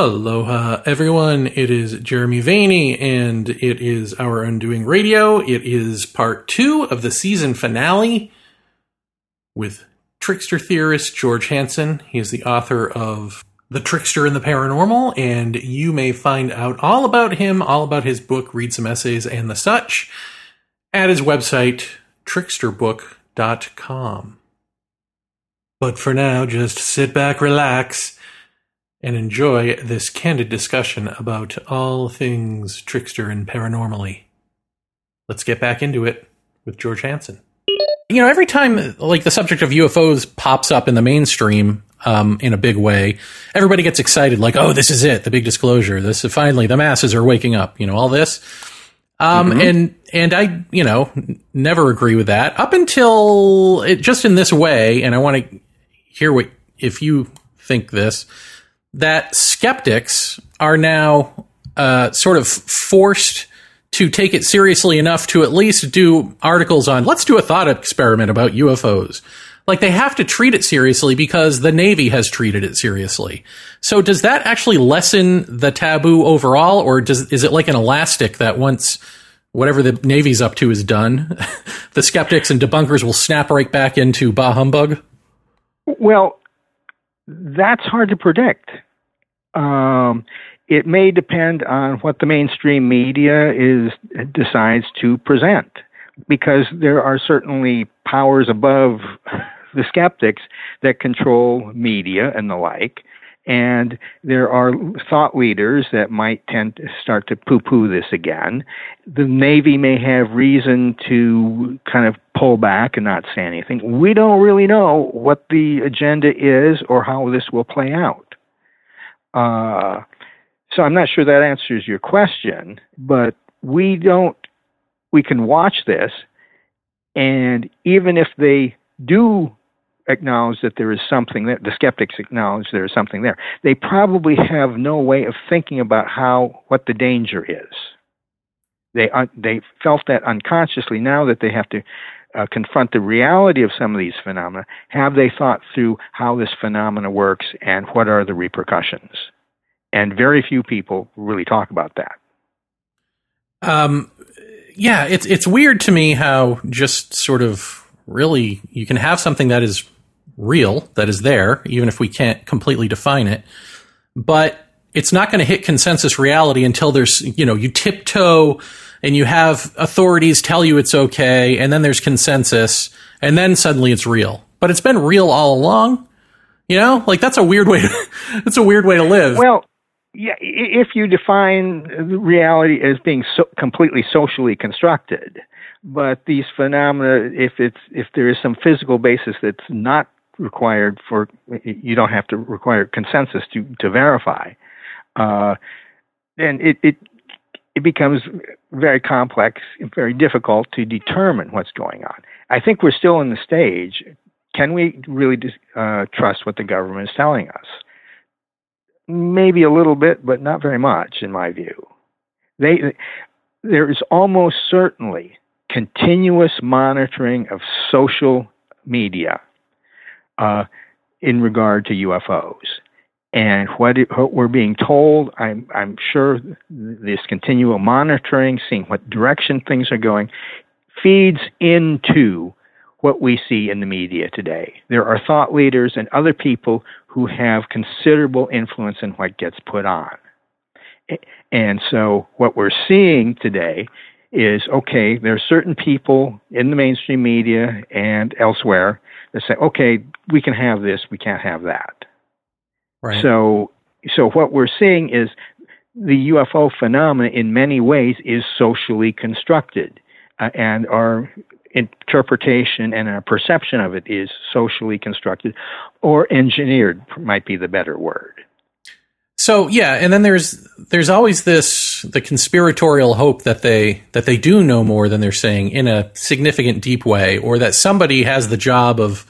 Aloha, everyone. It is Jeremy Vaeni, and it is Our Undoing Radio. It is part two of the season finale with trickster theorist George Hansen. He is the author of The Trickster and the Paranormal, and you may find out all about him, all about his book, read some essays, and the such at his website, tricksterbook.com. But for now, just sit back, relax and enjoy this candid discussion about all things trickster and paranormally. Let's get back into it with George Hansen. You know, every time like the subject of UFOs pops up in the mainstream um, in a big way, everybody gets excited, like, "Oh, this is it, the big disclosure. This is finally the masses are waking up." You know, all this. Um, mm-hmm. and and I, you know, never agree with that up until it just in this way. And I want to hear what if you think this that skeptics are now uh, sort of forced to take it seriously enough to at least do articles on let's do a thought experiment about UFOs. Like they have to treat it seriously because the Navy has treated it seriously. So does that actually lessen the taboo overall, or does is it like an elastic that once whatever the Navy's up to is done, the skeptics and debunkers will snap right back into bah humbug? Well, that's hard to predict. Um, it may depend on what the mainstream media is decides to present, because there are certainly powers above the skeptics that control media and the like. And there are thought leaders that might tend to start to poo poo this again. The Navy may have reason to kind of pull back and not say anything. We don't really know what the agenda is or how this will play out. Uh, so I'm not sure that answers your question, but we don't, we can watch this, and even if they do acknowledge that there is something that the skeptics acknowledge there is something there. They probably have no way of thinking about how what the danger is. They uh, they felt that unconsciously. Now that they have to uh, confront the reality of some of these phenomena, have they thought through how this phenomena works and what are the repercussions? And very few people really talk about that. Um, yeah, it's it's weird to me how just sort of really you can have something that is real, that is there, even if we can't completely define it. But it's not going to hit consensus reality until there's, you know, you tiptoe and you have authorities tell you it's okay, and then there's consensus, and then suddenly it's real. But it's been real all along. You know, like that's a weird way. To, that's a weird way to live. Well, yeah. If you define reality as being so completely socially constructed, but these phenomena, if it's if there is some physical basis that's not required for, you don't have to require consensus to to verify. Uh, and it, it it becomes very complex and very difficult to determine what's going on. I think we're still in the stage. Can we really uh, trust what the government is telling us? Maybe a little bit, but not very much, in my view. They, there is almost certainly continuous monitoring of social media uh, in regard to UFOs. And what, it, what, we're being told, I'm, I'm sure this continual monitoring, seeing what direction things are going, feeds into what we see in the media today. There are thought leaders and other people who have considerable influence in what gets put on. And so what we're seeing today is okay, there are certain people in the mainstream media and elsewhere that say, okay, we can have this, we can't have that. Right. So, so what we're seeing is the UFO phenomena in many ways is socially constructed, uh, and our interpretation and our perception of it is socially constructed or engineered, might be the better word. So yeah, and then there's there's always this the conspiratorial hope that they that they do know more than they're saying in a significant deep way, or that somebody has the job of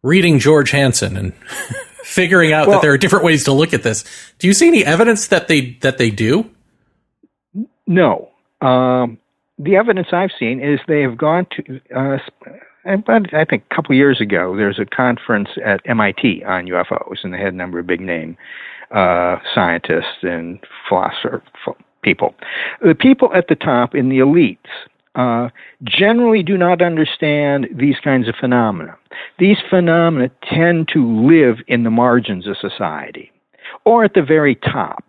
reading George Hansen and figuring out well, that there are different ways to look at this. Do you see any evidence that they that they do? No. Um, the evidence I've seen is they have gone to. Uh, I think a couple years ago, there's a conference at MIT on UFOs, and they had a number of big name uh, scientists and philosopher people. The people at the top in the elites uh, generally do not understand these kinds of phenomena. These phenomena tend to live in the margins of society or at the very top.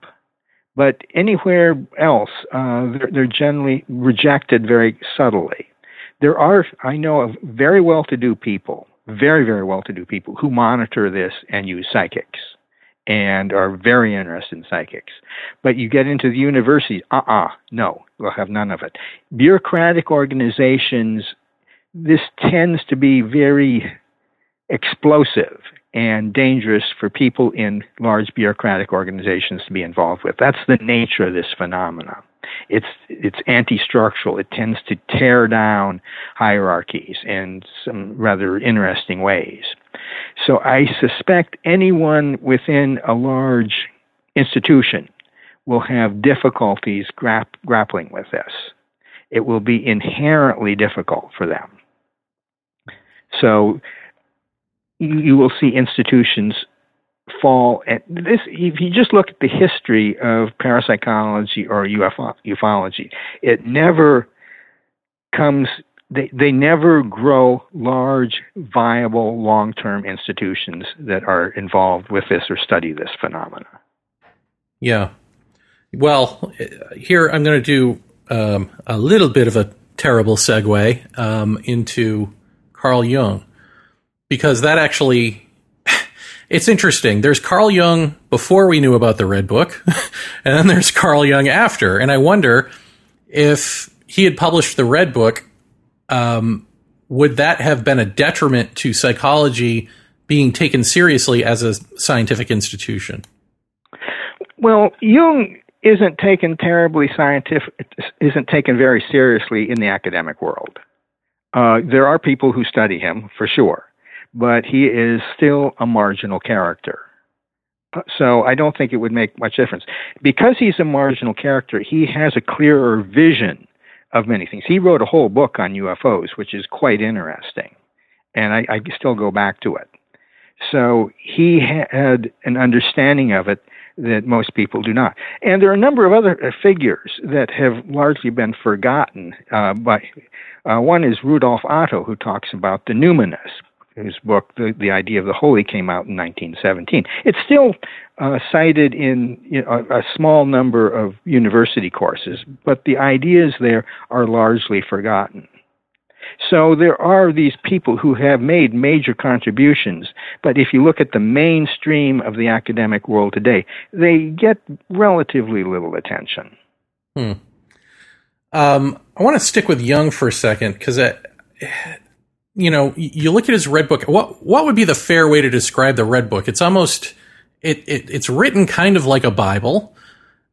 But anywhere else, uh, they're, they're generally rejected very subtly. There are, I know of very well to do people, very, very well to do people who monitor this and use psychics and are very interested in psychics. But you get into the universities, uh uh-uh, uh no, we'll have none of it. Bureaucratic organizations, this tends to be very explosive and dangerous for people in large bureaucratic organizations to be involved with. That's the nature of this phenomenon. It's it's anti-structural. It tends to tear down hierarchies in some rather interesting ways. So I suspect anyone within a large institution will have difficulties grap- grappling with this. It will be inherently difficult for them. So you will see institutions fall at this if you just look at the history of parapsychology or UFO, ufology it never comes they, they never grow large viable long-term institutions that are involved with this or study this phenomena. Yeah. Well here i'm going to do um, a little bit of a terrible segue um, into carl jung because that actually it's interesting. There's Carl Jung before we knew about the Red Book, and then there's Carl Jung after. And I wonder if he had published the Red Book, um, would that have been a detriment to psychology being taken seriously as a scientific institution? Well, Jung isn't taken terribly scientific, isn't taken very seriously in the academic world. Uh, there are people who study him for sure but he is still a marginal character. So I don't think it would make much difference. Because he's a marginal character, he has a clearer vision of many things. He wrote a whole book on UFOs, which is quite interesting. And I, I still go back to it. So he had an understanding of it that most people do not. And there are a number of other uh, figures that have largely been forgotten. Uh, by uh, one is Rudolf Otto, who talks about the numinous, whose book, the, the Idea of the Holy, came out in 1917. It's still uh, cited in you know, a, a small number of university courses, but the ideas there are largely forgotten. So there are these people who have made major contributions, but if you look at the mainstream of the academic world today, they get relatively little attention. Hmm. Um, I want to stick with Jung for a second because you know, you look at his red book. What what would be the fair way to describe the red book? It's almost it, it it's written kind of like a Bible.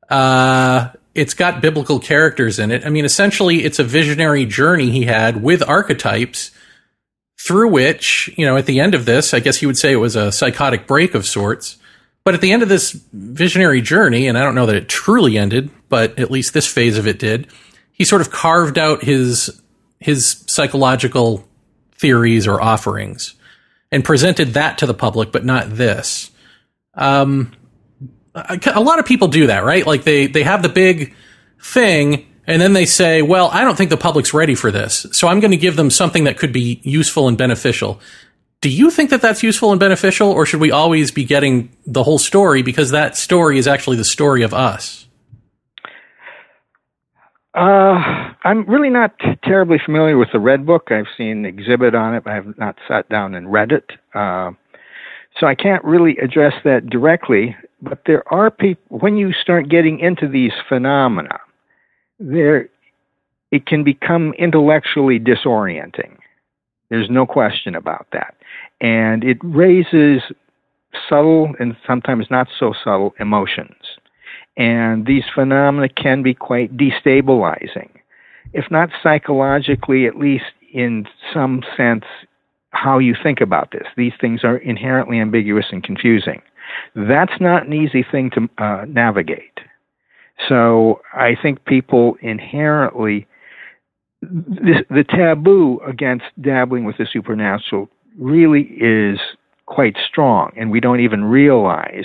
Uh, it's got biblical characters in it. I mean, essentially, it's a visionary journey he had with archetypes through which, you know, at the end of this, I guess he would say it was a psychotic break of sorts. But at the end of this visionary journey, and I don't know that it truly ended, but at least this phase of it did, he sort of carved out his his psychological theories or offerings and presented that to the public, but not this. Um, a lot of people do that, right? Like they, they have the big thing and then they say, well, I don't think the public's ready for this. So I'm going to give them something that could be useful and beneficial. Do you think that that's useful and beneficial or should we always be getting the whole story because that story is actually the story of us? Uh, I'm really not terribly familiar with the Red Book. I've seen exhibit on it. but I have not sat down and read it. Uh, so I can't really address that directly. But there are people, when you start getting into these phenomena, there, it can become intellectually disorienting. There's no question about that. And it raises subtle and sometimes not so subtle emotions. And these phenomena can be quite destabilizing, if not psychologically, at least in some sense, how you think about this. These things are inherently ambiguous and confusing. That's not an easy thing to uh, navigate. So I think people inherently, the, the taboo against dabbling with the supernatural really is quite strong, and we don't even realize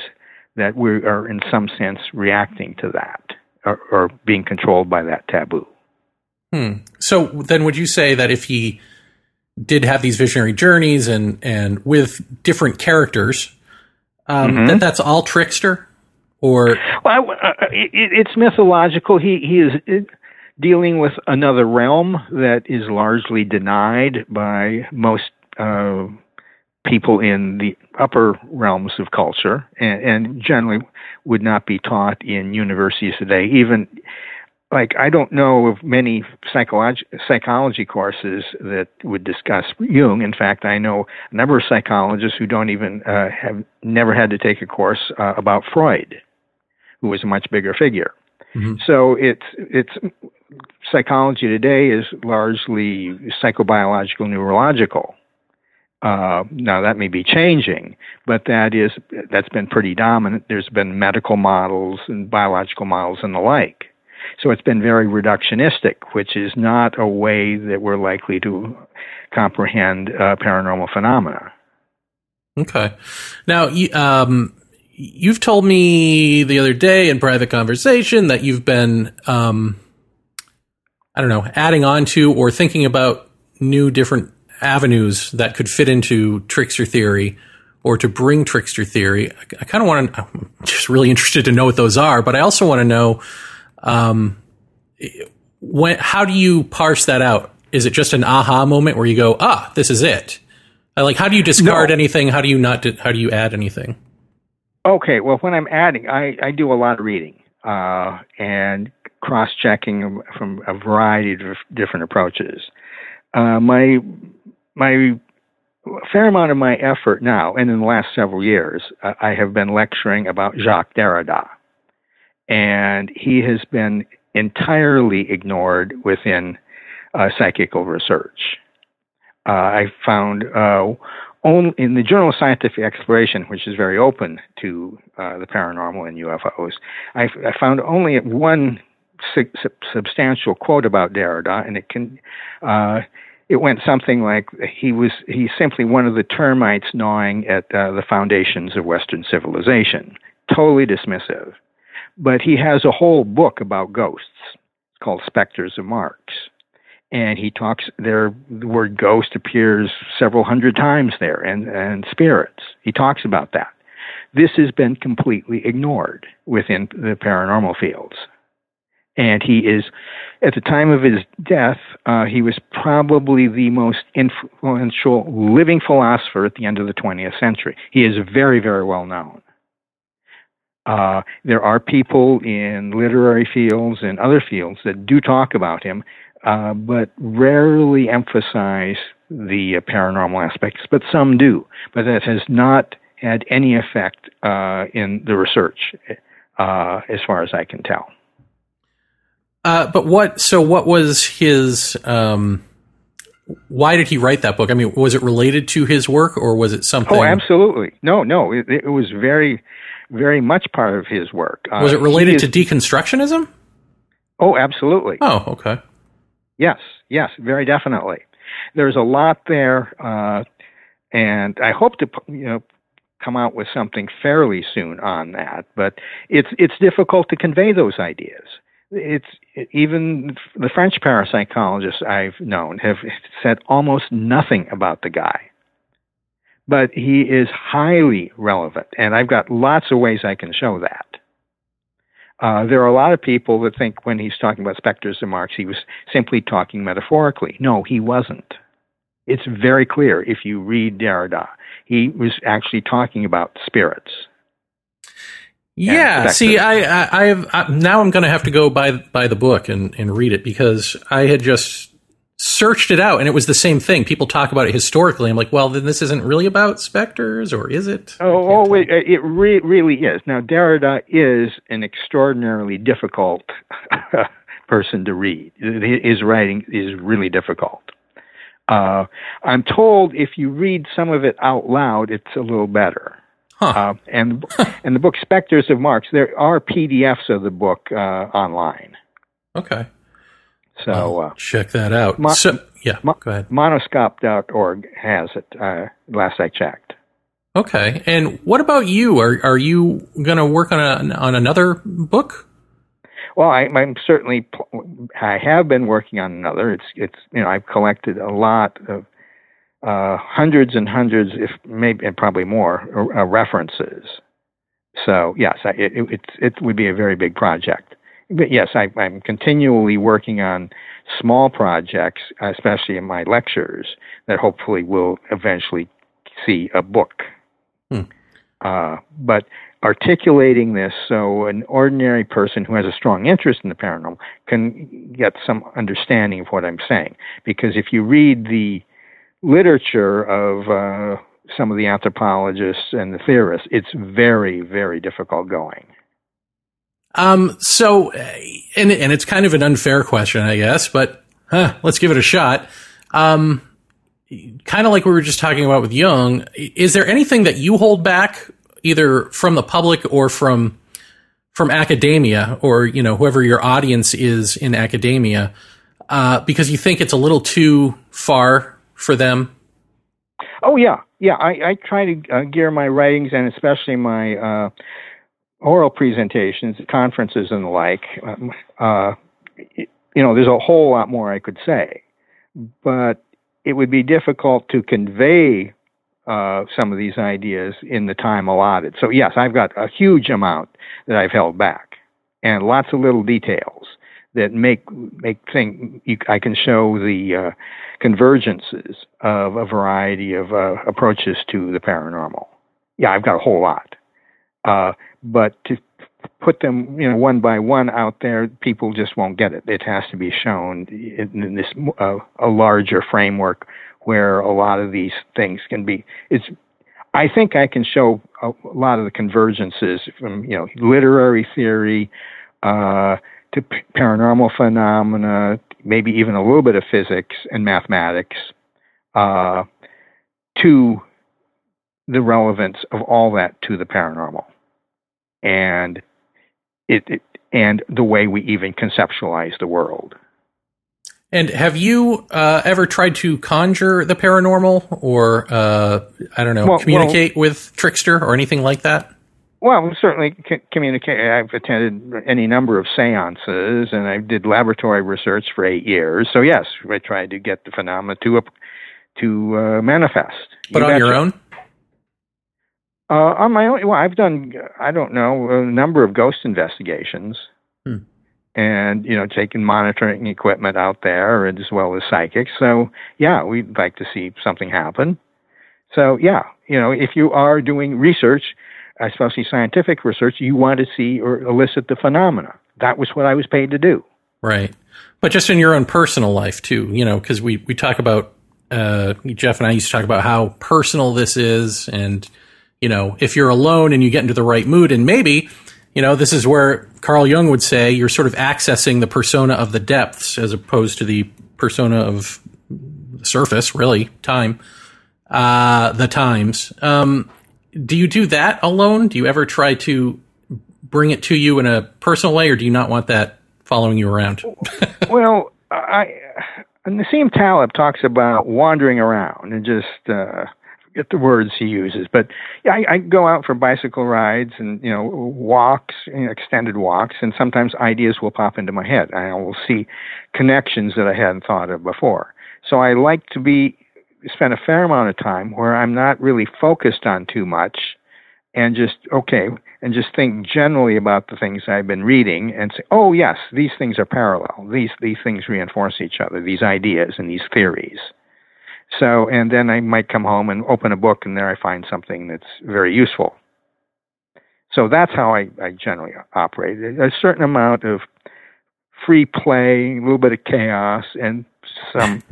that we are in some sense reacting to that or, or being controlled by that taboo. Hmm. So then, would you say that if he did have these visionary journeys and and with different characters, um, mm-hmm. that that's all trickster, or well, uh, it, it's mythological. He he is dealing with another realm that is largely denied by most uh, people in the upper realms of culture, and, and generally would not be taught in universities today. Even like I don't know of many psychology psychology courses that would discuss Jung. In fact, I know a number of psychologists who don't even uh, have never had to take a course uh, about Freud, who was a much bigger figure. Mm-hmm. So it's it's psychology today is largely psychobiological neurological. Uh, now that may be changing, but that is that's been pretty dominant. There's been medical models and biological models and the like. So it's been very reductionistic, which is not a way that we're likely to comprehend uh, paranormal phenomena. Okay. Now, um, you've told me the other day in private conversation that you've been, um, I don't know, adding on to or thinking about new different avenues that could fit into trickster theory or to bring trickster theory. I, I kind of want to, I'm just really interested to know what those are, but I also want to know um, when, how do you parse that out? Is it just an aha moment where you go, ah, this is it? Like, how do you discard no. anything? How do you not? How do you add anything? Okay, well, when I'm adding, I, I do a lot of reading uh, and cross checking from a variety of different approaches. Uh, my my fair amount of my effort now, and in the last several years, uh, I have been lecturing about Jacques Derrida and he has been entirely ignored within uh, psychical research. Uh, I found uh, only in the Journal of Scientific Exploration, which is very open to uh, the paranormal and UFOs, I, I found only one su- substantial quote about Derrida, and it can. It went something like he was he's simply one of the termites gnawing at uh, the foundations of Western civilization. Totally dismissive. But he has a whole book about ghosts. Called Spectres of Marx. And he talks there, the word ghost appears several hundred times there, and, and spirits. He talks about that. This has been completely ignored within the paranormal fields. And he is, at the time of his death, uh, he was probably the most influential living philosopher at the end of the 20th century. He is very, very well known. Uh, there are people in literary fields and other fields that do talk about him, uh, but rarely emphasize the uh, paranormal aspects, but some do. But that has not had any effect uh, in the research, uh, as far as I can tell. Uh, but what? So, what was his? Um, why did he write that book? I mean, was it related to his work, or was it something? Oh, absolutely. No, no. It, it was very very much part of his work. Uh, Was it related is, to deconstructionism? Oh, absolutely. Oh, okay. Yes, yes, very definitely. There's a lot there, uh, and I hope to you know come out with something fairly soon on that. But it's it's difficult to convey those ideas. It's even the French parapsychologists I've known have said almost nothing about the guy but he is highly relevant, and I've got lots of ways I can show that. Uh, there are a lot of people that think when he's talking about specters and Marx, he was simply talking metaphorically. No, he wasn't. It's very clear if you read Derrida. He was actually talking about spirits. Yeah, see, I, I, have I, now I'm going to have to go by by the book and, and read it because I had just searched it out and it was the same thing. People talk about it historically. I'm like, well, then this isn't really about specters, or is it? Oh, oh wait, it re- really is. Now, Derrida is an extraordinarily difficult person to read. His writing is really difficult. Uh, I'm told if you read some of it out loud, it's a little better. Huh. Uh, and and the book Spectres of Marx. there are PDFs of the book uh, online. Okay. So uh, check that out. Mo- so, yeah, mo- go ahead. Monoskop.org has it. Uh, last I checked. Okay. And what about you? Are are you going to work on a, on another book? Well, I, am certainly. I have been working on another. It's it's you know I've collected a lot of uh, hundreds and hundreds, if maybe and probably more, uh, references. So yes, I, it, it it would be a very big project. But yes, I, I'm continually working on small projects, especially in my lectures, that hopefully will eventually see a book. Hmm. Uh, but articulating this so an ordinary person who has a strong interest in the paranormal can get some understanding of what I'm saying. Because if you read the literature of uh, some of the anthropologists and the theorists, it's very, very difficult going. Um, so, and, and it's kind of an unfair question, I guess, but huh, let's give it a shot. Um, kind of like we were just talking about with Jung, is there anything that you hold back either from the public or from from academia or you know whoever your audience is in academia uh, because you think it's a little too far for them? Oh yeah, yeah. I, I try to uh, gear my writings and especially my uh, oral presentations, conferences, and the like. Um, uh, you know, there's a whole lot more I could say, but it would be difficult to convey uh, some of these ideas in the time allotted. So yes, I've got a huge amount that I've held back, and lots of little details that make make think you, I can show the uh, convergences of a variety of uh, approaches to the paranormal. Yeah, I've got a whole lot, uh, but to put them, you know, one by one out there, people just won't get it. It has to be shown in, in this uh, a larger framework where a lot of these things can be. It's I think I can show a, lot of the convergences from you know literary theory uh, to p- paranormal phenomena, maybe even a little bit of physics and mathematics, uh, to the relevance of all that to the paranormal, and it, it and the way we even conceptualize the world. And have you uh, ever tried to conjure the paranormal, or uh, I don't know, well, communicate well, with trickster or anything like that? Well, certainly communicate. I've attended any number of seances, and I did laboratory research for eight years. So yes, I tried to get the phenomena to to uh, manifest. But you on your own? Uh, on my own. Well, I've done. I don't know a number of ghost investigations. Hmm and you know taking monitoring equipment out there as well as psychics so yeah we'd like to see something happen so yeah you know if you are doing research especially scientific research you want to see or elicit the phenomena. That was what i was paid to do. Right. But just in your own personal life too you know because we we talk about uh, jeff and i used to talk about how personal this is and you know if you're alone and you get into the right mood and maybe you know, this is where Carl Jung would say you're sort of accessing the persona of the depths as opposed to the persona of the surface, really, time, uh, the times. Um, do you do that alone? Do you ever try to bring it to you in a personal way, or do you not want that following you around? well, I, Nassim Taleb talks about wandering around and just uh, forget the words he uses, but yeah, I, I go out for bicycle rides and you know walks, you know, extended walks, and sometimes ideas will pop into my head. I will see connections that I hadn't thought of before. So I like to be spend a fair amount of time where I'm not really focused on too much, and just okay, and just think generally about the things I've been reading, and say, oh yes, these things are parallel. These these things reinforce each other. These ideas and these theories. So, and then I might come home and open a book, and there I find something that's very useful. So that's how I, I generally operate. A certain amount of free play, a little bit of chaos, and some.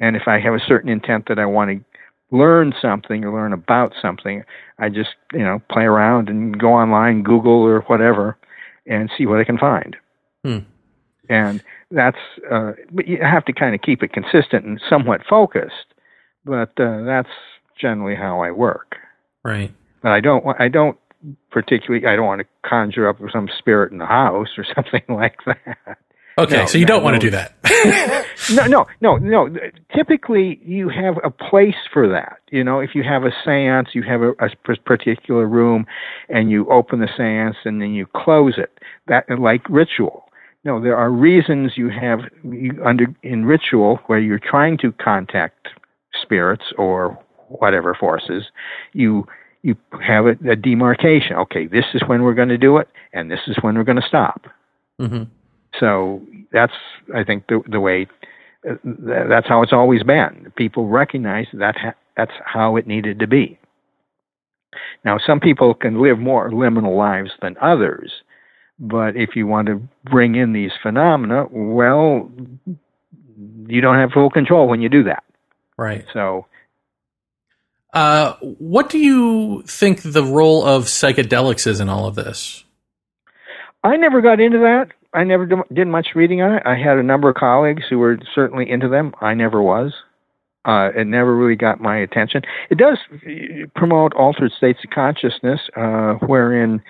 and if I have a certain intent that I want to learn something or learn about something, I just you know play around and go online, Google or whatever, and see what I can find. Hmm. And that's uh, but you have to kind of keep it consistent and somewhat focused. But uh, that's generally how I work. Right. But I don't. I don't particularly. I don't want to conjure up some spirit in the house or something like that. Okay, No, so you no, don't want to no. do that. no, no, no, no. Typically, you have a place for that. You know, if you have a séance, you have a particular room, and you open the séance and then you close it. That like ritual. No, there are reasons you have you, under in ritual where you're trying to contact spirits or whatever forces. You you have a, a demarcation. Okay, this is when we're going to do it, and this is when we're going to stop. hmm So that's, I think, the the way. Uh, that's how it's always been. People recognize that ha- that's how it needed to be. Now, some people can live more liminal lives than others, but if you want to bring in these phenomena, well, you don't have full control when you do that. Right. So, Uh, what do you think the role of psychedelics is in all of this? I never got into that. I never did much reading on it. I had a number of colleagues who were certainly into them. I never was. Uh, it never really got my attention. It does uh, promote altered states of consciousness, uh, wherein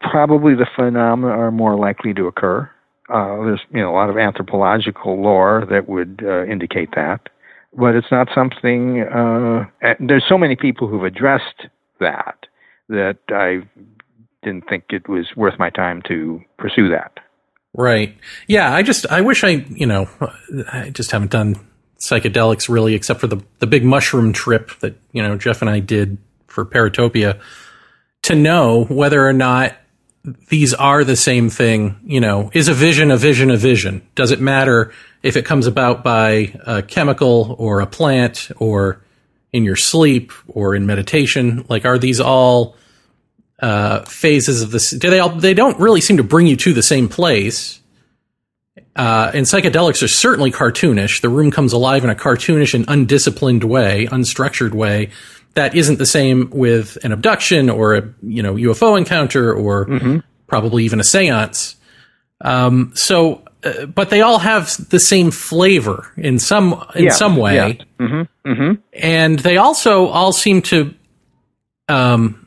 probably the phenomena are more likely to occur. Uh, there's you know a lot of anthropological lore that would uh, indicate that, but it's not something. Uh, there's so many people who've addressed that that I didn't think it was worth my time to pursue that. Right. Yeah. I just, I wish I, you know, I just haven't done psychedelics really, except for the the big mushroom trip that you know Jeff and I did for Paratopia, to know whether or not these are the same thing. You know, is a vision a vision a vision? Does it matter if it comes about by a chemical or a plant or in your sleep or in meditation? Like, are these all uh, phases of this? Do they all? They don't really seem to bring you to the same place. Uh, and psychedelics are certainly cartoonish. The room comes alive in a cartoonish and undisciplined way, unstructured way. That isn't the same with an abduction or a you know UFO encounter or probably even a séance. Um, so, uh, but they all have the same flavor in some in Yeah, some way yeah. Mm-hmm. Mm-hmm. and they also all seem to um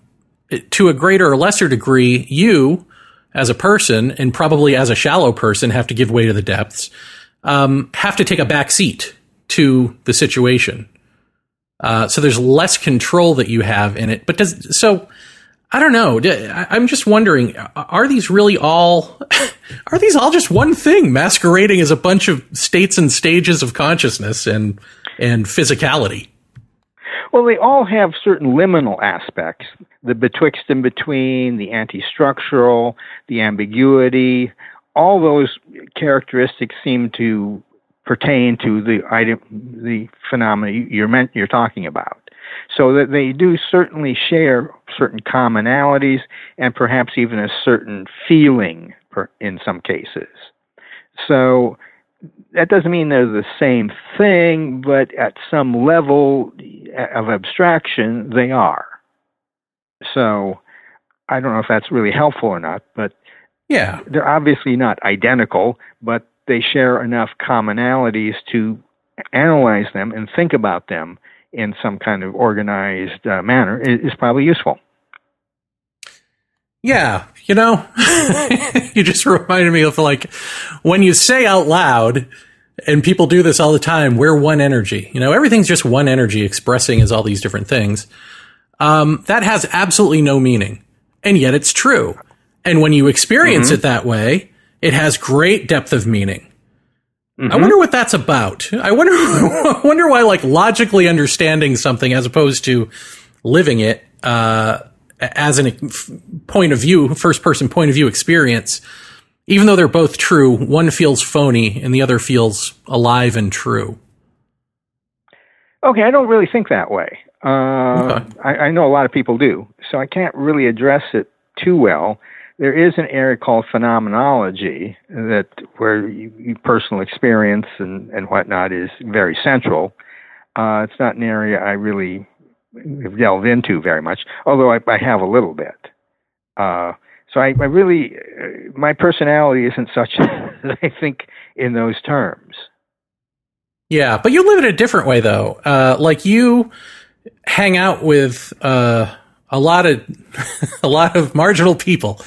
to a greater or lesser degree you as a person and probably as a shallow person have to give way to the depths um have to take a back seat to the situation uh so there's less control that you have in it but does so I don't know. I'm just wondering: are these really all? Are these all just one thing, masquerading as a bunch of states and stages of consciousness and and physicality? Well, they all have certain liminal aspects the betwixt and between, the anti structural, the ambiguity. All those characteristics seem to pertain to the item, the phenomena you're meant, you're talking about. So that they do certainly share certain commonalities and perhaps even a certain feeling per, in some cases. So that doesn't mean they're the same thing, but at some level of abstraction, they are. So I don't know if that's really helpful or not, but Yeah, they're obviously not identical, but they share enough commonalities to analyze them and think about them in some kind of organized uh, manner is, is probably useful. Yeah. You know, you just reminded me of like when you say out loud, and people do this all the time. We're one energy. You know, everything's just one energy expressing as all these different things. Um, that has absolutely no meaning, and yet it's true. And when you experience it that way, it has great depth of meaning. I wonder what that's about. I wonder, I wonder why, like logically understanding something as opposed to living it uh, as a point of view, first person point of view experience. Even though they're both true, one feels phony and the other feels alive and true. Okay, I don't really think that way. Uh, Okay. I, I know a lot of people do, so I can't really address it too well. There is an area called phenomenology that where you, you personal experience and, and whatnot is very central. Uh, it's not an area I really have delved into very much, although I, I have a little bit. Uh, so I, I really, uh, my personality isn't such that I think in those terms. Yeah, but you live in a different way though. Uh, like you hang out with uh, a lot of a lot of marginal people,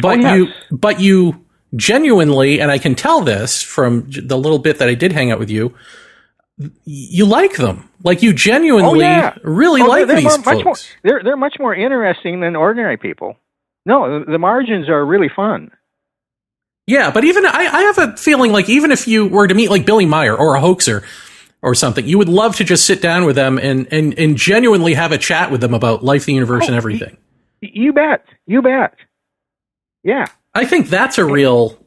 but Oh, yes. you but you genuinely, and I can tell this from the little bit that I did hang out with you, you like them. Like you genuinely oh, yeah. really oh, like they're these folks. More, they're they're much more interesting than ordinary people. No, the margins are really fun. Yeah, but even I, I have a feeling like even if you were to meet like Billy Meier or a hoaxer or something, you would love to just sit down with them and and, and genuinely have a chat with them about life, the universe, oh, and everything. You bet. You bet. Yeah. I think that's a real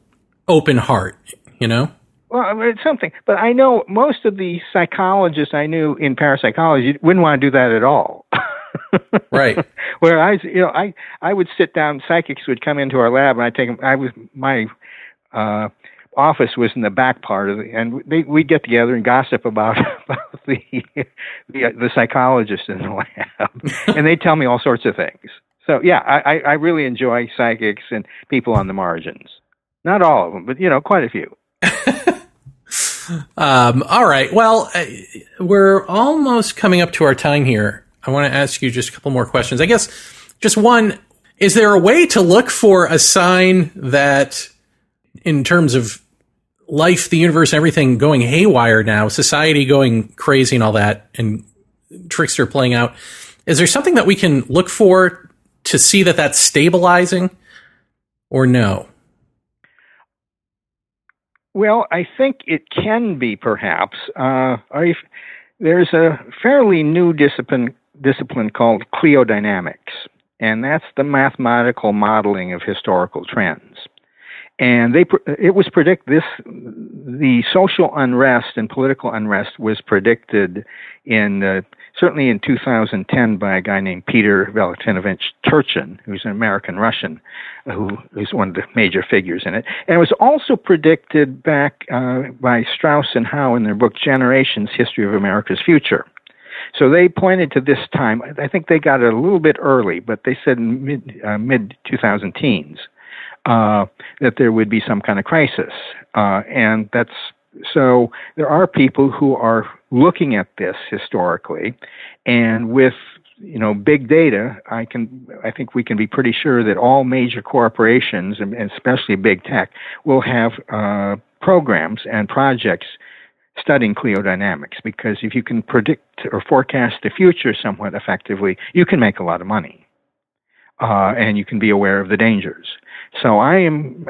open heart, you know? Well, it's something. But I know most of the psychologists I knew in parapsychology wouldn't want to do that at all. right. Where I, you know, I I would sit down. Psychics would come into our lab, and I take them. I was my uh, office was in the back part of the, and they, we'd get together and gossip about, about the, the the psychologists in the lab, and they'd tell me all sorts of things. So yeah, I, I really enjoy psychics and people on the margins. Not all of them, but you know, quite a few. um, all right. Well, uh, we're almost coming up to our time here. I want to ask you just a couple more questions. I guess just one: Is there a way to look for a sign that, in terms of life, the universe, everything going haywire now, society going crazy and all that, and trickster playing out? Is there something that we can look for to see that that's stabilizing or no? Well, I think it can be perhaps. Uh, there's a fairly new discipline discipline called cliodynamics, and that's the mathematical modeling of historical trends. And they it was predict this the social unrest and political unrest was predicted in certainly in 2010 by a guy named Peter Valentinovich Turchin, who's an American Russian, uh, who is one of the major figures in it. And it was also predicted back uh, by Strauss and Howe in their book Generations History of America's Future. So they pointed to this time. I think they got it a little bit early, but they said mid uh, mid 2000 teens uh, that there would be some kind of crisis, uh, and that's so there are people who are looking at this historically, and with you know big data, I can I think we can be pretty sure that all major corporations and especially big tech will have uh, programs and projects studying cliodynamics because if you can predict or forecast the future somewhat effectively, you can make a lot of money. Uh, and you can be aware of the dangers. So I am,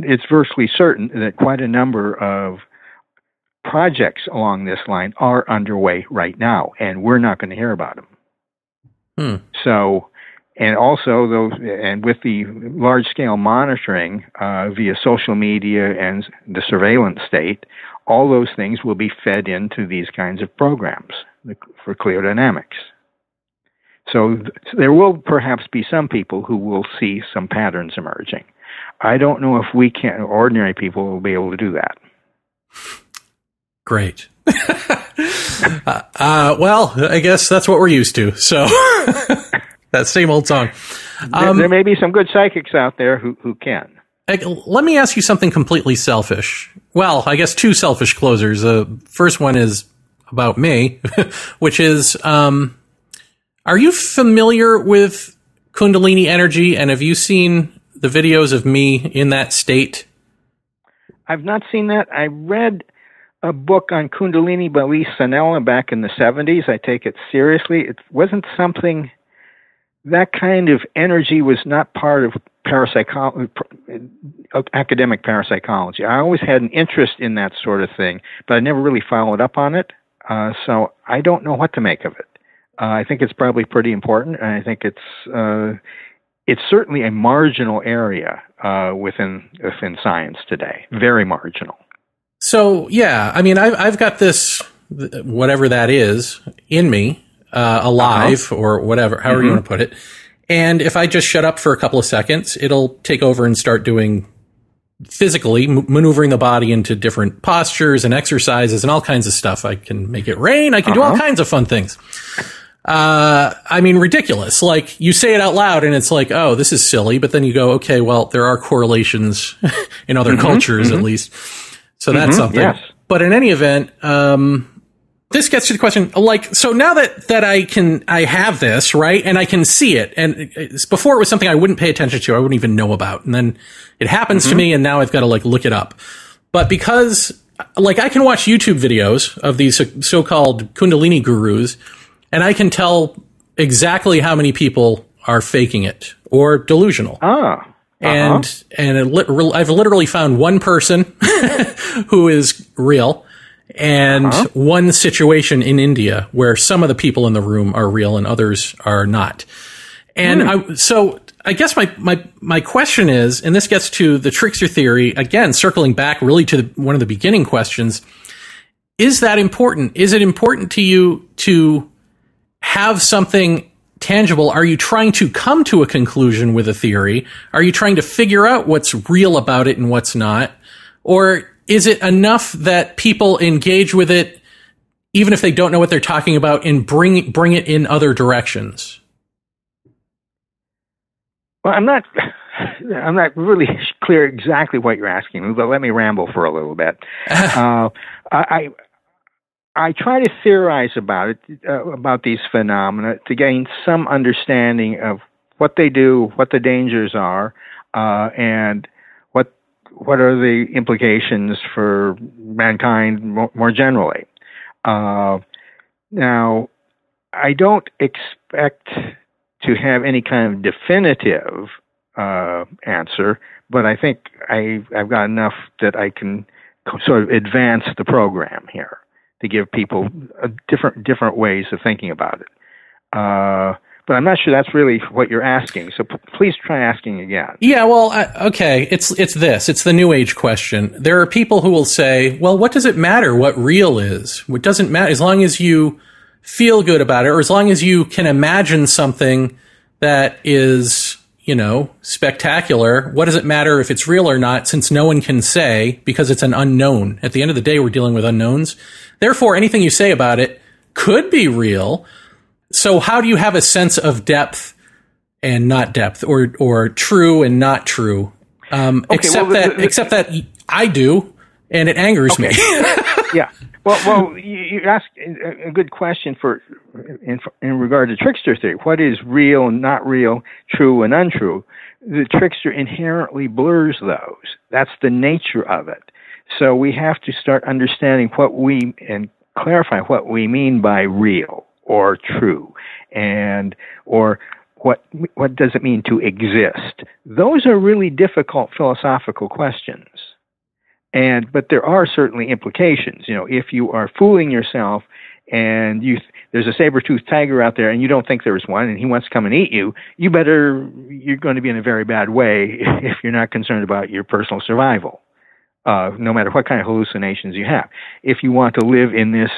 it's virtually certain that quite a number of projects along this line are underway right now, and we're not going to hear about them. Hmm. So, and also those, and with the large scale monitoring uh, via social media and the surveillance state, all those things will be fed into these kinds of programs for cliodynamics. So th- there will perhaps be some people who will see some patterns emerging. I don't know if we can, ordinary people will be able to do that. Great. uh, uh, well, I guess that's what we're used to. So that same old song. Um, there, there, may be some good psychics out there who, who can. Let me ask you something completely selfish. Well, I guess two selfish closers. The uh, first one is about me, which is um, are you familiar with Kundalini energy and have you seen the videos of me in that state? I've not seen that. I read a book on Kundalini by Lee Sannella back in the 70s. I take it seriously. It wasn't something, that kind of energy was not part of parapsychology, uh, academic parapsychology. I always had an interest in that sort of thing, but I never really followed up on it. Uh, so I don't know what to make of it. Uh, I think it's probably pretty important, and I think it's uh, it's certainly a marginal area uh, within within science today, very marginal. So yeah, I mean, I've I've got this whatever that is in me, uh, alive uh-huh. or whatever, however mm-hmm. you want to put it. And if I just shut up for a couple of seconds, it'll take over and start doing physically m- maneuvering the body into different postures and exercises and all kinds of stuff. I can make it rain. I can uh-huh. do all uh-huh. kinds of fun things uh, I mean, ridiculous. Like you say it out loud and it's like, oh, this is silly. But then you go, okay, well, there are correlations in other mm-hmm, cultures mm-hmm. at least. So that's mm-hmm, something. Yes. But in any event, um, this gets to the question like so now that that i can i have this right and i can see it and before it was something i wouldn't pay attention to i wouldn't even know about and then it happens mm-hmm. to me and now i've got to like look it up but because like i can watch youtube videos of these so-called kundalini gurus and i can tell exactly how many people are faking it or delusional ah uh-huh. and and it, I've literally found one person who is real, and uh-huh. one situation in India where some of the people in the room are real and others are not. And mm. I, so I guess my, my, my question is, and this gets to the trickster theory, again, circling back really to the, one of the beginning questions. Is that important? Is it important to you to have something tangible? Are you trying to come to a conclusion with a theory? Are you trying to figure out what's real about it and what's not? Or is it enough that people engage with it even if they don't know what they're talking about and bring bring it in other directions? Well, I'm not I'm not really clear exactly what you're asking, me but let me ramble for a little bit. uh, I I try to theorize about it uh, about these phenomena to gain some understanding of what they do, what the dangers are, uh, and what what are the implications for mankind more, more generally? Uh, now, I don't expect to have any kind of definitive uh, answer, but I think I, I've got enough that I can sort of advance the program here to give people different different ways of thinking about it. Uh, but I'm not sure that's really what you're asking. So p- please try asking again. Yeah, well, I, okay, it's it's this. It's the new age question. There are people who will say, "Well, what does it matter what real is? It doesn't matter as long as you feel good about it, or as long as you can imagine something that is." You know, spectacular. What does it matter if it's real or not since no one can say because it's an unknown? At the end of the day, we're dealing with unknowns. Therefore, anything you say about it could be real, so how do you have a sense of depth and not depth, or or true and not true? Um, okay, except well, the, that except that I do, and it angers okay. me. yeah. Well, well, you, you ask a good question for in, in regard to trickster theory. What is real and not real, true and untrue? The trickster inherently blurs those. That's the nature of it. So we have to start understanding what we and clarify what we mean by real or true and or what what does it mean to exist those are really difficult philosophical questions and but there are certainly implications you know if you are fooling yourself and you there's a saber-toothed tiger out there and you don't think there's one and he wants to come and eat you you better you're going to be in a very bad way if you're not concerned about your personal survival uh, no matter what kind of hallucinations you have if you want to live in this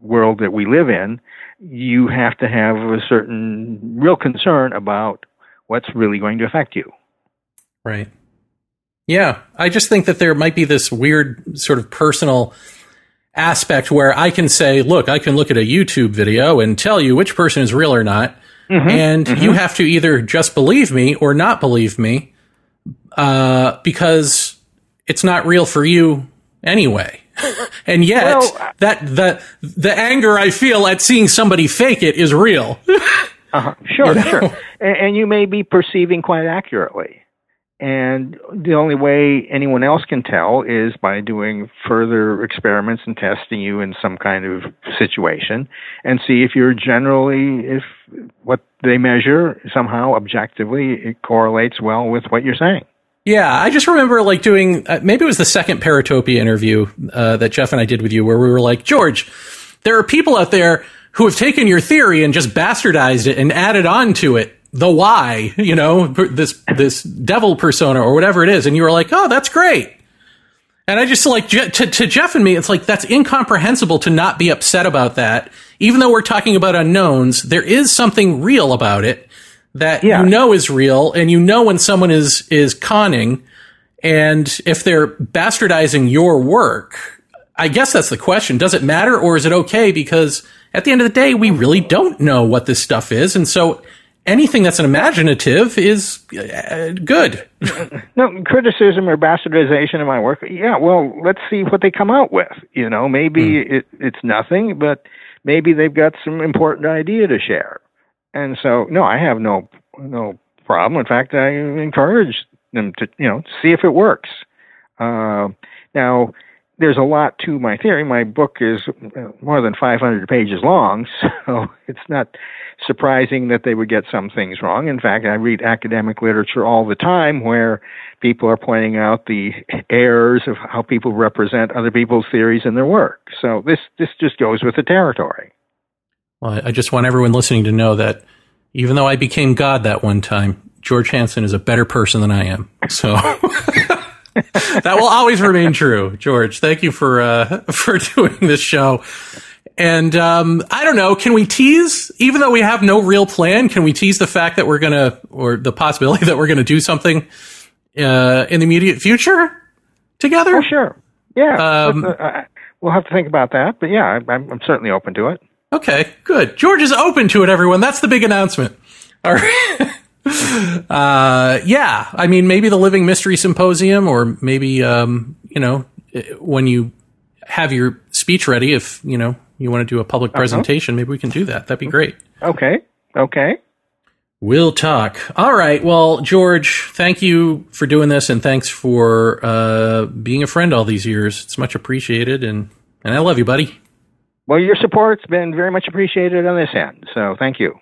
world that we live in you have to have a certain real concern about what's really going to affect you. Right. Yeah, I just think that there might be this weird sort of personal aspect where I can say, look, I can look at a YouTube video and tell you which person is real or not. Mm-hmm, and mm-hmm. you have to either just believe me or not believe me uh, because it's not real for you anyway. and yet well, that the the anger I feel at seeing somebody fake it is real. uh-huh. Sure, you know? sure. And, and you may be perceiving quite accurately. And the only way anyone else can tell is by doing further experiments and testing you in some kind of situation and see if you're generally, if what they measure somehow objectively it correlates well with what you're saying. Yeah, I just remember like doing uh, maybe it was the second Paratopia interview uh, that Jeff and I did with you, where we were like, George, there are people out there who have taken your theory and just bastardized it and added on to it the why, you know, this this devil persona or whatever it is, and you were like, oh, that's great. And I just like to, to Jeff and me, it's like that's incomprehensible to not be upset about that. Even though we're talking about unknowns, there is something real about it that yeah. you know is real and you know when someone is is conning and if they're bastardizing your work i guess that's the question does it matter or is it okay because at the end of the day we really don't know what this stuff is and so anything that's an imaginative is uh, good. no criticism or bastardization of my work. Yeah, well, let's see what they come out with. You know, maybe mm. it, it's nothing, but maybe they've got some important idea to share. And so, no, I have no no problem. In fact, I encourage them to you know see if it works. Uh, now, there's a lot to my theory. My book is uh, more than 500 pages long, so it's not surprising that they would get some things wrong. In fact, I read academic literature all the time where people are pointing out the errors of how people represent other people's theories in their work. So this this just goes with the territory. Well, I just want everyone listening to know that even though I became God that one time, George Hansen is a better person than I am. So that will always remain true, George. Thank you for uh, for doing this show. And um, I don't know. Can we tease, even though we have no real plan? Can we tease the fact that we're gonna, or the possibility that we're gonna do something uh, in the immediate future together? Oh, sure. Yeah. Um, uh, we'll have to think about that, but yeah, I'm, I'm certainly open to it. Okay, good. George is open to it. Everyone, that's the big announcement. All right. uh, yeah, I mean, maybe the Living Mystery Symposium, or maybe um, you know, when you have your speech ready, if you know you want to do a public uh-huh. presentation, uh-huh. maybe we can do that. That'd be great. Okay. Okay. We'll talk. All right. Well, George, thank you for doing this, and thanks for uh, being a friend all these years. It's much appreciated, and and I love you, buddy. Well, your support's been very much appreciated on this end, so thank you.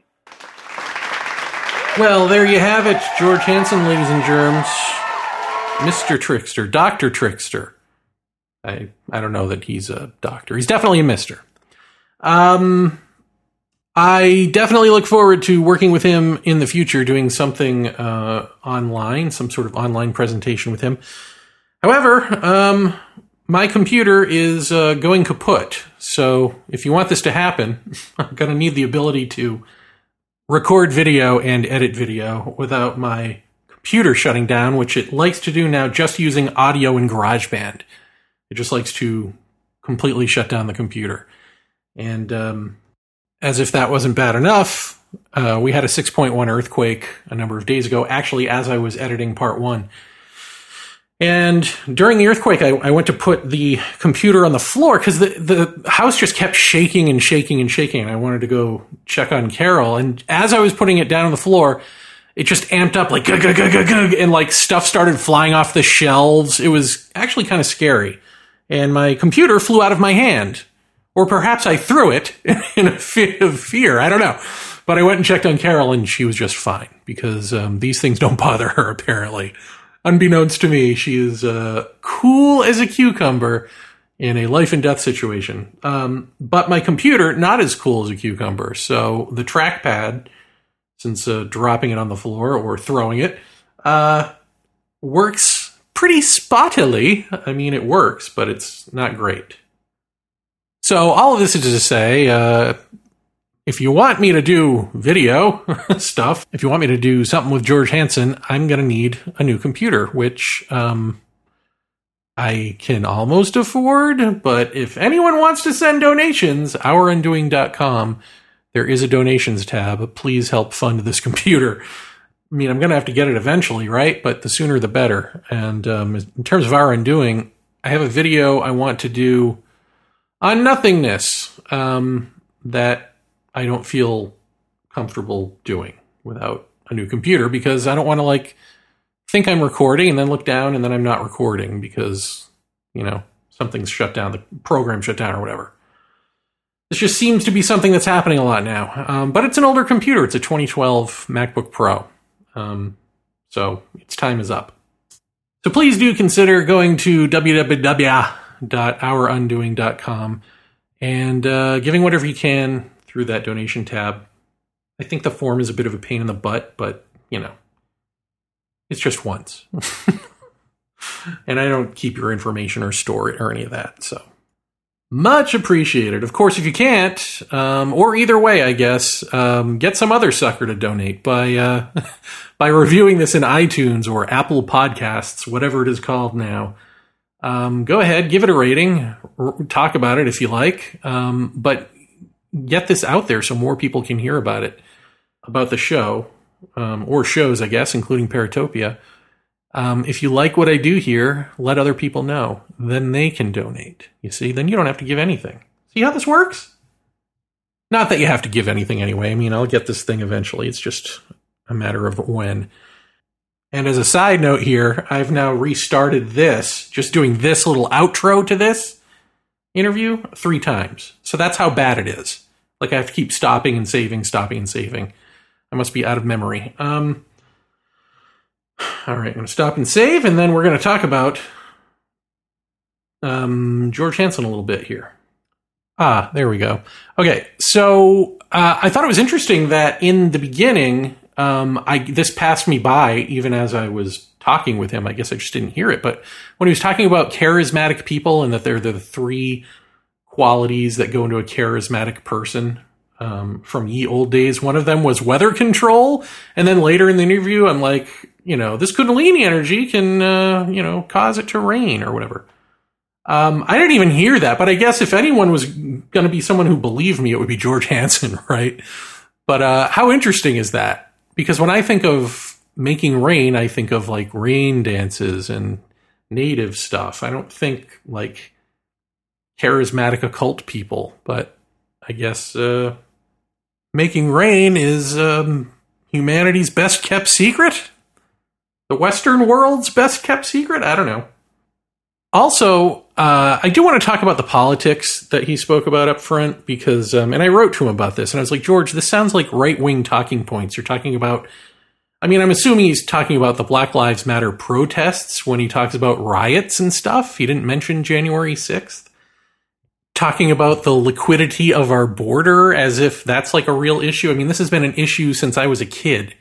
Well, there you have it, George Hansen, ladies and germs. Mr. Trickster, Dr. Trickster. I, I don't know that he's a doctor. He's definitely a mister. Um, I definitely look forward to working with him in the future, doing something uh, online, some sort of online presentation with him. However, um, my computer is uh, going kaput. So if you want this to happen, I'm going to need the ability to record video and edit video without my computer shutting down, which it likes to do now just using audio in GarageBand. It just likes to completely shut down the computer. And um, as if that wasn't bad enough, uh, we had a 6.1 earthquake a number of days ago, actually, as I was editing part one. And during the earthquake, I, I, went to put the computer on the floor because the, the house just kept shaking and shaking and shaking. I wanted to go check on Carol. And as I was putting it down on the floor, it just amped up like, gug, gug, gug, and like stuff started flying off the shelves. It was actually kind of scary. And my computer flew out of my hand. Or perhaps I threw it in a fit of fear. I don't know. But I went and checked on Carol and she was just fine because um, these things don't bother her apparently unbeknownst to me, she is uh, cool as a cucumber in a life and death situation. Um, but my computer, not as cool as a cucumber. So the trackpad, since uh, dropping it on the floor or throwing it, uh, works pretty spottily. I mean, it works, but it's not great. So all of this is to say, uh, if you want me to do video stuff, if you want me to do something with George Hansen, I'm going to need a new computer, which um, I can almost afford. But if anyone wants to send donations, ourundoing.com, there is a donations tab. Please help fund this computer. I mean, I'm going to have to get it eventually, right? But the sooner the better. And um, in terms of our undoing, I have a video I want to do on nothingness um, that I don't feel comfortable doing without a new computer because I don't want to like think I'm recording and then look down and then I'm not recording because, you know, something's shut down, the program shut down or whatever. This just seems to be something that's happening a lot now. Um, but it's an older computer. It's a 2012 MacBook Pro. Um, so its time is up. So please do consider going to www.ourundoing.com and uh, giving whatever you can through that donation tab. I think the form is a bit of a pain in the butt, but you know, it's just once. and I don't keep your information or store it or any of that. So much appreciated. Of course, if you can't, um, or either way, I guess, um, get some other sucker to donate by uh, by reviewing this in iTunes or Apple Podcasts, whatever it is called now. Um, go ahead, give it a rating, talk about it if you like, um, but get this out there so more people can hear about it. about the show, um, or shows, I guess, including Paratopia, um, if you like what I do here, let other people know. Then they can donate. You see, then you don't have to give anything. See how this works? Not that you have to give anything anyway. I mean, I'll get this thing eventually. It's just a matter of when. And as a side note here, I've now restarted this, just doing this little outro to this interview three times. So that's how bad it is. Like I have to keep stopping and saving, stopping and saving. I must be out of memory. Um, all right, I'm going to stop and save, and then we're going to talk about um, George Hansen a little bit here. Ah, there we go. Okay, so uh, I thought it was interesting that in the beginning, um, I this passed me by even as I was talking with him. I guess I just didn't hear it, but when he was talking about charismatic people and that they're the three qualities that go into a charismatic person, um, from ye old days. One of them was weather control, and then later in the interview, I'm like, you know, this Kundalini energy can, uh, you know, cause it to rain or whatever. Um, I didn't even hear that, but I guess if anyone was going to be someone who believed me, it would be George Hansen, right? But uh, how interesting is that? Because when I think of making rain, I think of like rain dances and native stuff. I don't think like charismatic occult people, but I guess uh, making rain is um, humanity's best kept secret? The Western world's best kept secret? I don't know. Also, uh, I do want to talk about the politics that he spoke about up front because, um, and I wrote to him about this, and I was like, George, this sounds like right wing talking points. You're talking about, I mean, I'm assuming he's talking about the Black Lives Matter protests when he talks about riots and stuff. He didn't mention January 6th talking about the liquidity of our border as if that's like a real issue. I mean, this has been an issue since I was a kid.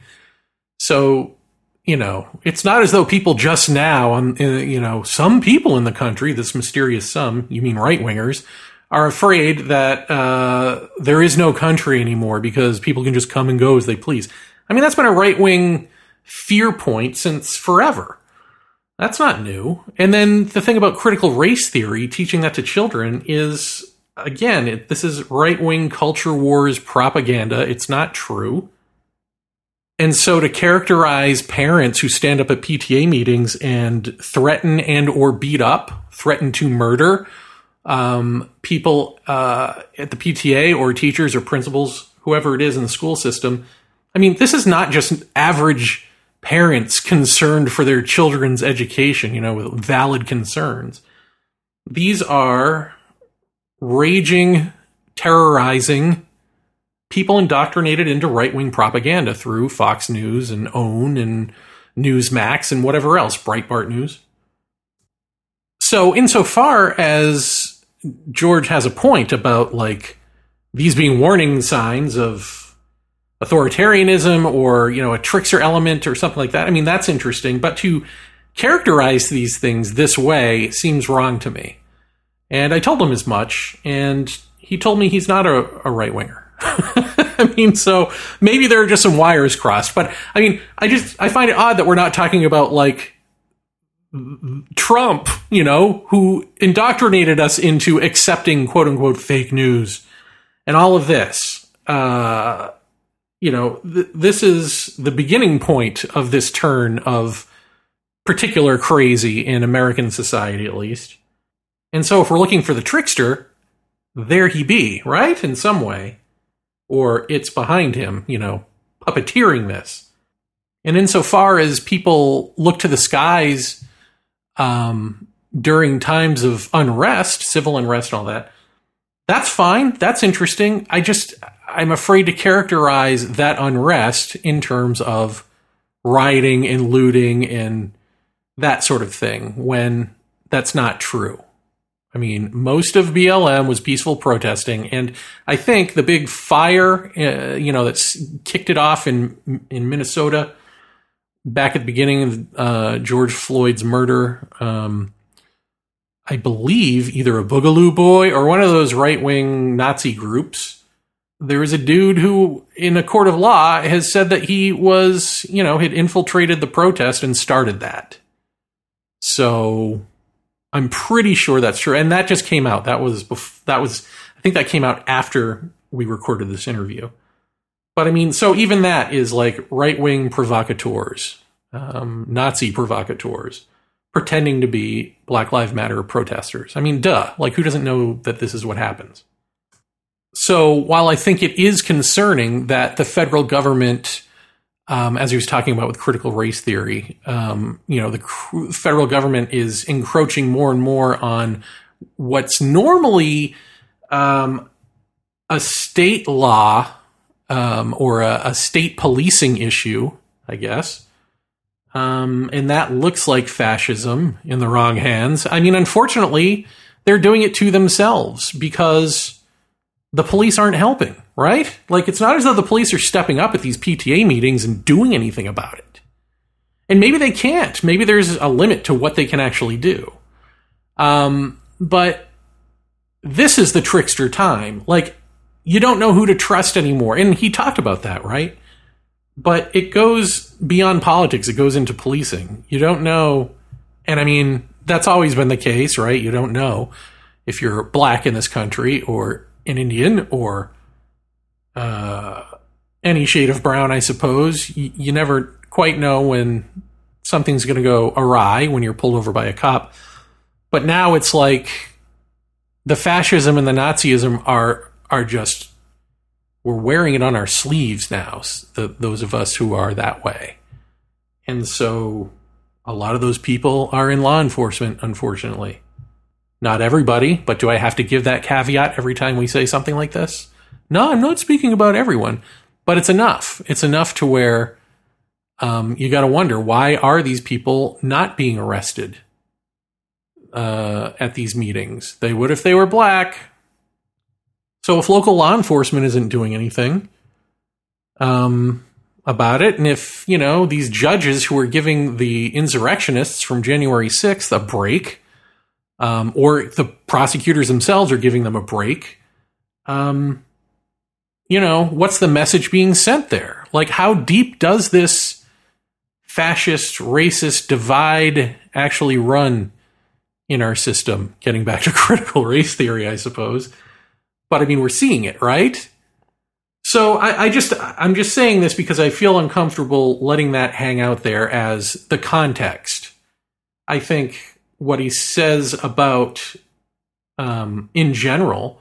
So, you know, it's not as though people just now, um, uh, you know, some people in the country, this mysterious some, you mean right wingers, are afraid that uh, there is no country anymore because people can just come and go as they please. I mean, that's been a right wing fear point since forever. That's not new. And then the thing about critical race theory, teaching that to children, is again, it, this is right wing culture wars propaganda. It's not true. And so to characterize parents who stand up at PTA meetings and threaten and or beat up, threaten to murder um, people uh, at the PTA or teachers or principals, whoever it is in the school system. I mean, this is not just average parents concerned for their children's education, you know, with valid concerns. These are raging, terrorizing people indoctrinated into right wing propaganda through Fox News and OAN and Newsmax and whatever else, Breitbart News. So, insofar as George has a point about like these being warning signs of authoritarianism or you know a trickster element or something like that. I mean that's interesting, but to characterize these things this way seems wrong to me. And I told him as much, and he told me he's not a, a right winger. I mean, so maybe there are just some wires crossed, but I mean, I just I find it odd that we're not talking about like Trump, you know, who indoctrinated us into accepting quote unquote fake news and all of this. Uh, you know, th- this is the beginning point of this turn of particular crazy in American society, at least. And so, if we're looking for the trickster, there he be, right? In some way. Or it's behind him, you know, puppeteering this. And insofar as people look to the skies um, during times of unrest, civil unrest, and all that, that's fine. That's interesting. I just, I'm afraid to characterize that unrest in terms of rioting and looting and that sort of thing when that's not true. I mean, most of BLM was peaceful protesting, and I think the big fire, uh, you know, that's kicked it off in in Minnesota back at the beginning of uh, George Floyd's murder. Um, I believe either a Boogaloo Boy or one of those right wing Nazi groups there is a dude who, in a court of law, has said that he was, you know, had infiltrated the protest and started that. So I'm pretty sure that's true, and that just came out. That was bef- that was I think that came out after we recorded this interview. But I mean, so even that is like right wing provocateurs, um, Nazi provocateurs, pretending to be Black Lives Matter protesters. I mean, duh. Like, who doesn't know that this is what happens? So while I think it is concerning that the federal government, um, as he was talking about with critical race theory, um, you know, the cr- federal government is encroaching more and more on what's normally um, a state law um, or a, a, state policing issue, I guess. Um, and that looks like fascism in the wrong hands. I mean, unfortunately, they're doing it to themselves because the police aren't helping, right? Like, it's not as though the police are stepping up at these PTA meetings and doing anything about it. And maybe they can't. Maybe there's a limit to what they can actually do. Um, but this is the trickster time. Like, you don't know who to trust anymore. And he talked about that, right? But it goes beyond politics, it goes into policing. You don't know. And I mean, that's always been the case, right? You don't know if you're black in this country or an Indian or uh, any shade of brown, I suppose. You, never quite know when something's going to go awry when you're pulled over by a cop. But now it's like the fascism and the Nazism are are just we're wearing it on our sleeves now. The, those of us who are that way, and so a lot of those people are in law enforcement, unfortunately. Not everybody, but do I have to give that caveat every time we say something like this? No, I'm not speaking about everyone, but it's enough. It's enough to where um, you got to wonder why are these people not being arrested uh, at these meetings? They would if they were black. So if local law enforcement isn't doing anything um, about it, and if you know these judges who are giving the insurrectionists from January 6th a break um, or the prosecutors themselves are giving them a break. Um, you know, what's the message being sent there? Like, how deep does this fascist, racist divide actually run in our system? Getting back to critical race theory, I suppose. But I mean, we're seeing it, right? So I, I, just I'm just saying this because I feel uncomfortable letting that hang out there as the context. I think what he says about, um, in general,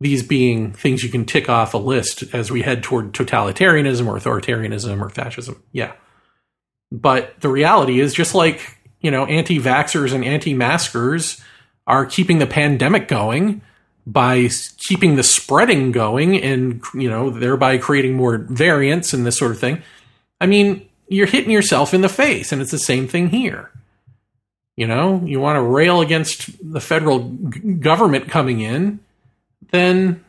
these being things you can tick off a list as we head toward totalitarianism or authoritarianism or fascism. Yeah. But the reality is just like, you know, anti vaxxers and anti maskers are keeping the pandemic going by keeping the spreading going and, you know, thereby creating more variants and this sort of thing. I mean, you're hitting yourself in the face, and it's the same thing here. You know, you want to rail against the federal g- government coming in, then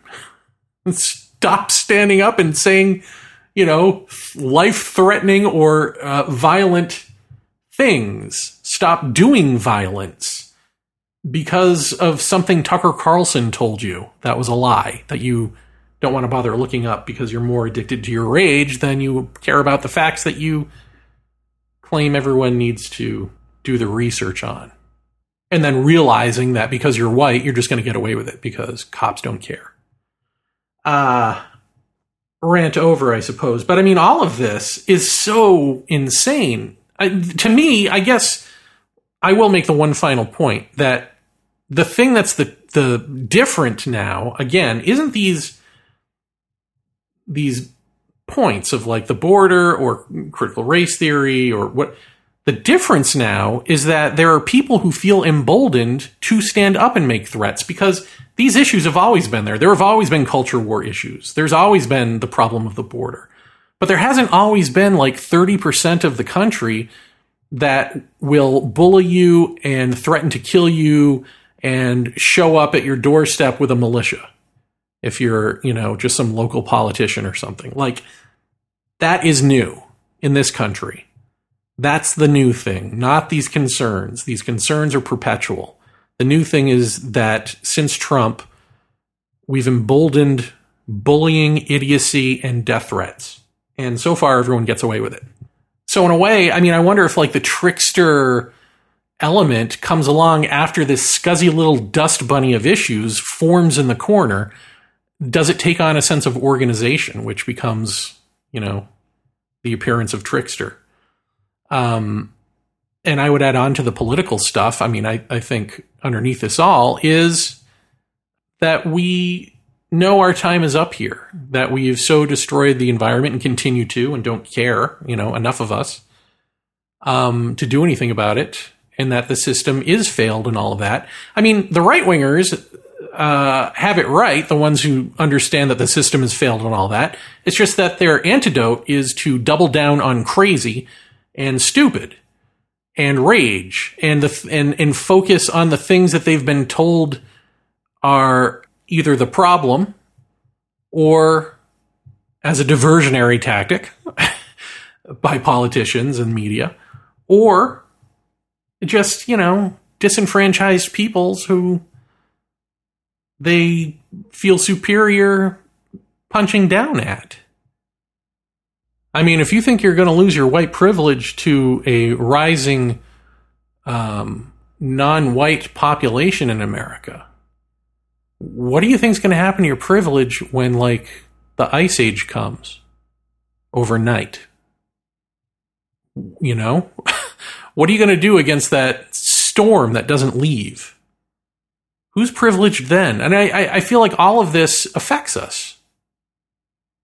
stop standing up and saying, you know, life threatening or uh, violent things. Stop doing violence because of something Tucker Carlson told you that was a lie that you don't want to bother looking up because you're more addicted to your rage than you care about the facts that you claim everyone needs to do the research on. And then realizing that because you're white, you're just going to get away with it because cops don't care. Uh, rant over, I suppose. But I mean, all of this is so insane. I, to me, I guess I will make the one final point that the thing that's the, the different now, again, isn't these, these points of like the border or critical race theory or what the difference now is that there are people who feel emboldened to stand up and make threats because these issues have always been there. There have always been culture war issues. There's always been the problem of the border. But there hasn't always been like 30% of the country that will bully you and threaten to kill you and show up at your doorstep with a militia if you're, you know, just some local politician or something. Like that is new in this country. That's the new thing, not these concerns. These concerns are perpetual. The new thing is that since Trump, we've emboldened bullying, idiocy, and death threats. And so far, everyone gets away with it. So, in a way, I mean, I wonder if like the trickster element comes along after this scuzzy little dust bunny of issues forms in the corner does it take on a sense of organization, which becomes, you know, the appearance of trickster? Um, and I would add on to the political stuff. I mean, I, I think underneath this all is that we know our time is up here, that we've so destroyed the environment and continue to and don't care, you know, enough of us um, to do anything about it, and that the system is failed and all of that. I mean, the right wingers uh, have it right, the ones who understand that the system has failed and all that. It's just that their antidote is to double down on crazy and stupid and rage and the and and focus on the things that they've been told are either the problem or as a diversionary tactic by politicians and media or just, you know, disenfranchised peoples who they feel superior punching down at. I mean, if you think you're going to lose your white privilege to a rising um, non white population in America, what do you think is going to happen to your privilege when, like, the ice age comes overnight? You know? what are you going to do against that storm that doesn't leave? Who's privileged then? And I, I feel like all of this affects us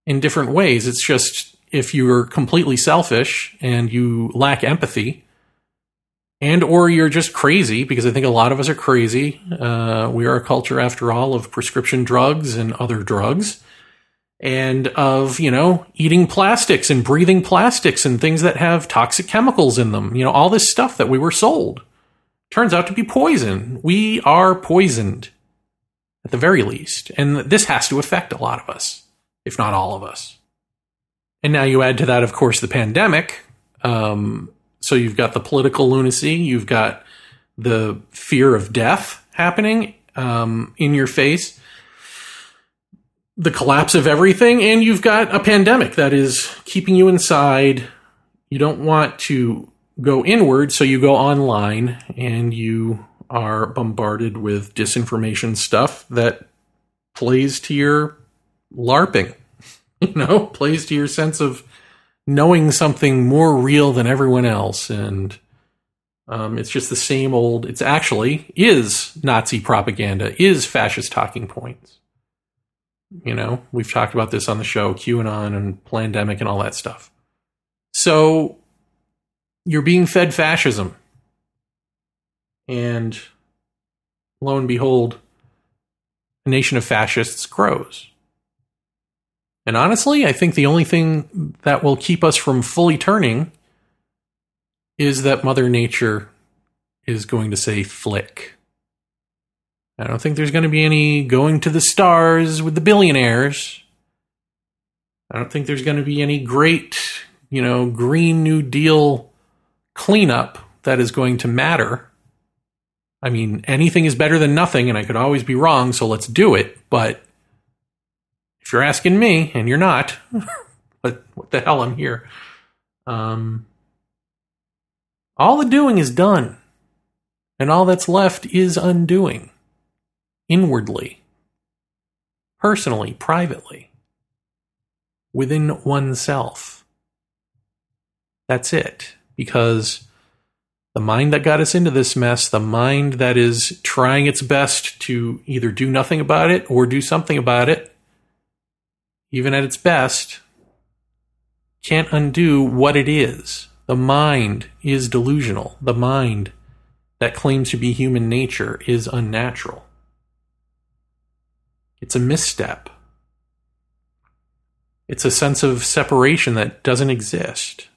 in different ways. It's just if you're completely selfish and you lack empathy, and or you're just crazy because I think a lot of us are crazy. Uh, we are a culture, after all, of prescription drugs and other drugs, and of you know eating plastics and breathing plastics and things that have toxic chemicals in them. You know all this stuff that we were sold turns out to be poison. We are poisoned, at the very least. And this has to affect a lot of us, if not all of us. And now you add to that, of course, the pandemic. Um, so you've got the political lunacy, you've got the fear of death happening um, in your face, the collapse of everything, and you've got a pandemic that is keeping you inside. You don't want to go inward, so you go online and you are bombarded with disinformation stuff that plays to your LARPing, you know, plays to your sense of knowing something more real than everyone else. And um, it's just the same old, it's actually is Nazi propaganda, is fascist talking points. You know, we've talked about this on the show, QAnon and pandemic and all that stuff. So you're being fed fascism. And lo and behold, a nation of fascists grows. And honestly, I think the only thing that will keep us from fully turning is that Mother Nature is going to say flick. I don't think there's going to be any going to the stars with the billionaires. I don't think there's going to be any great, you know, Green New Deal cleanup that is going to matter. I mean, anything is better than nothing, and I could always be wrong, so let's do it. But if you're asking me, and you're not, but what the hell, I'm here. Um, all the doing is done, and all that's left is undoing inwardly, personally, privately, within oneself. That's it because the mind that got us into this mess, the mind that is trying its best to either do nothing about it or do something about it, even at its best, can't undo what it is. The mind is delusional. The mind that claims to be human nature is unnatural. It's a misstep. It's a sense of separation that doesn't exist.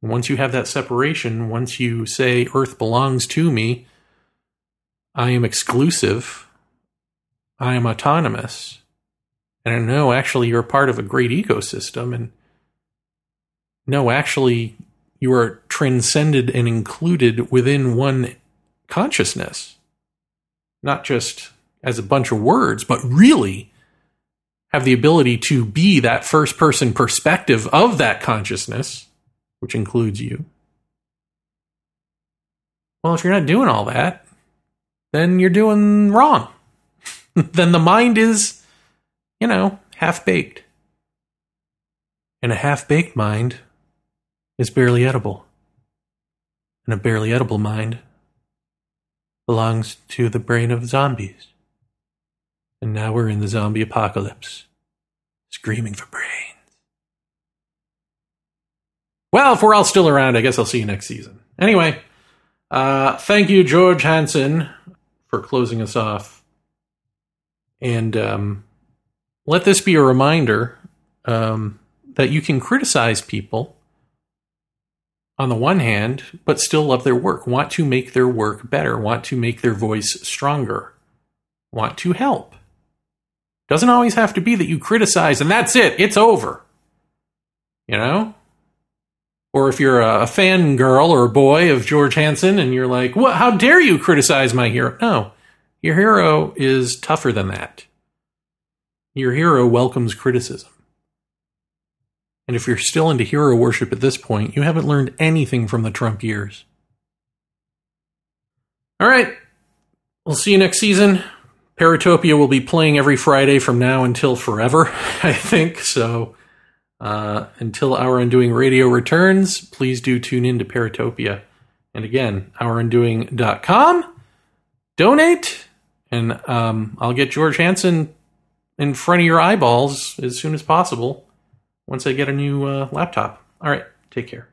Once you have that separation, once you say Earth belongs to me, I am exclusive, I am autonomous, and no, actually, you're part of a great ecosystem, and no, actually, you are transcended and included within one consciousness, not just as a bunch of words, but really have the ability to be that first person perspective of that consciousness which includes you. Well, if you're not doing all that, then you're doing wrong. then the mind is you know, half baked. And a half baked mind is barely edible. And a barely edible mind belongs to the brain of zombies. And now we're in the zombie apocalypse, screaming for brains. Well, if we're all still around, I guess I'll see you next season. Anyway, uh, thank you, George Hansen, for closing us off. And um, let this be a reminder um, that you can criticize people on the one hand, but still love their work, want to make their work better, want to make their voice stronger, want to help. Doesn't always have to be that you criticize and that's it, it's over. You know? Or if you're a fan girl or boy of George Hansen and you're like, what, how dare you criticize my hero? No, your hero is tougher than that. Your hero welcomes criticism. And if you're still into hero worship at this point, you haven't learned anything from the Trump years. All right. We'll see you next season. Paratopia will be playing every Friday from now until forever, I think. So uh, until Our Undoing Radio returns, please do tune in to Paratopia. And again, OurUndoing.com. Donate, and um, I'll get George Hansen in front of your eyeballs as soon as possible once I get a new uh, laptop. All right, take care.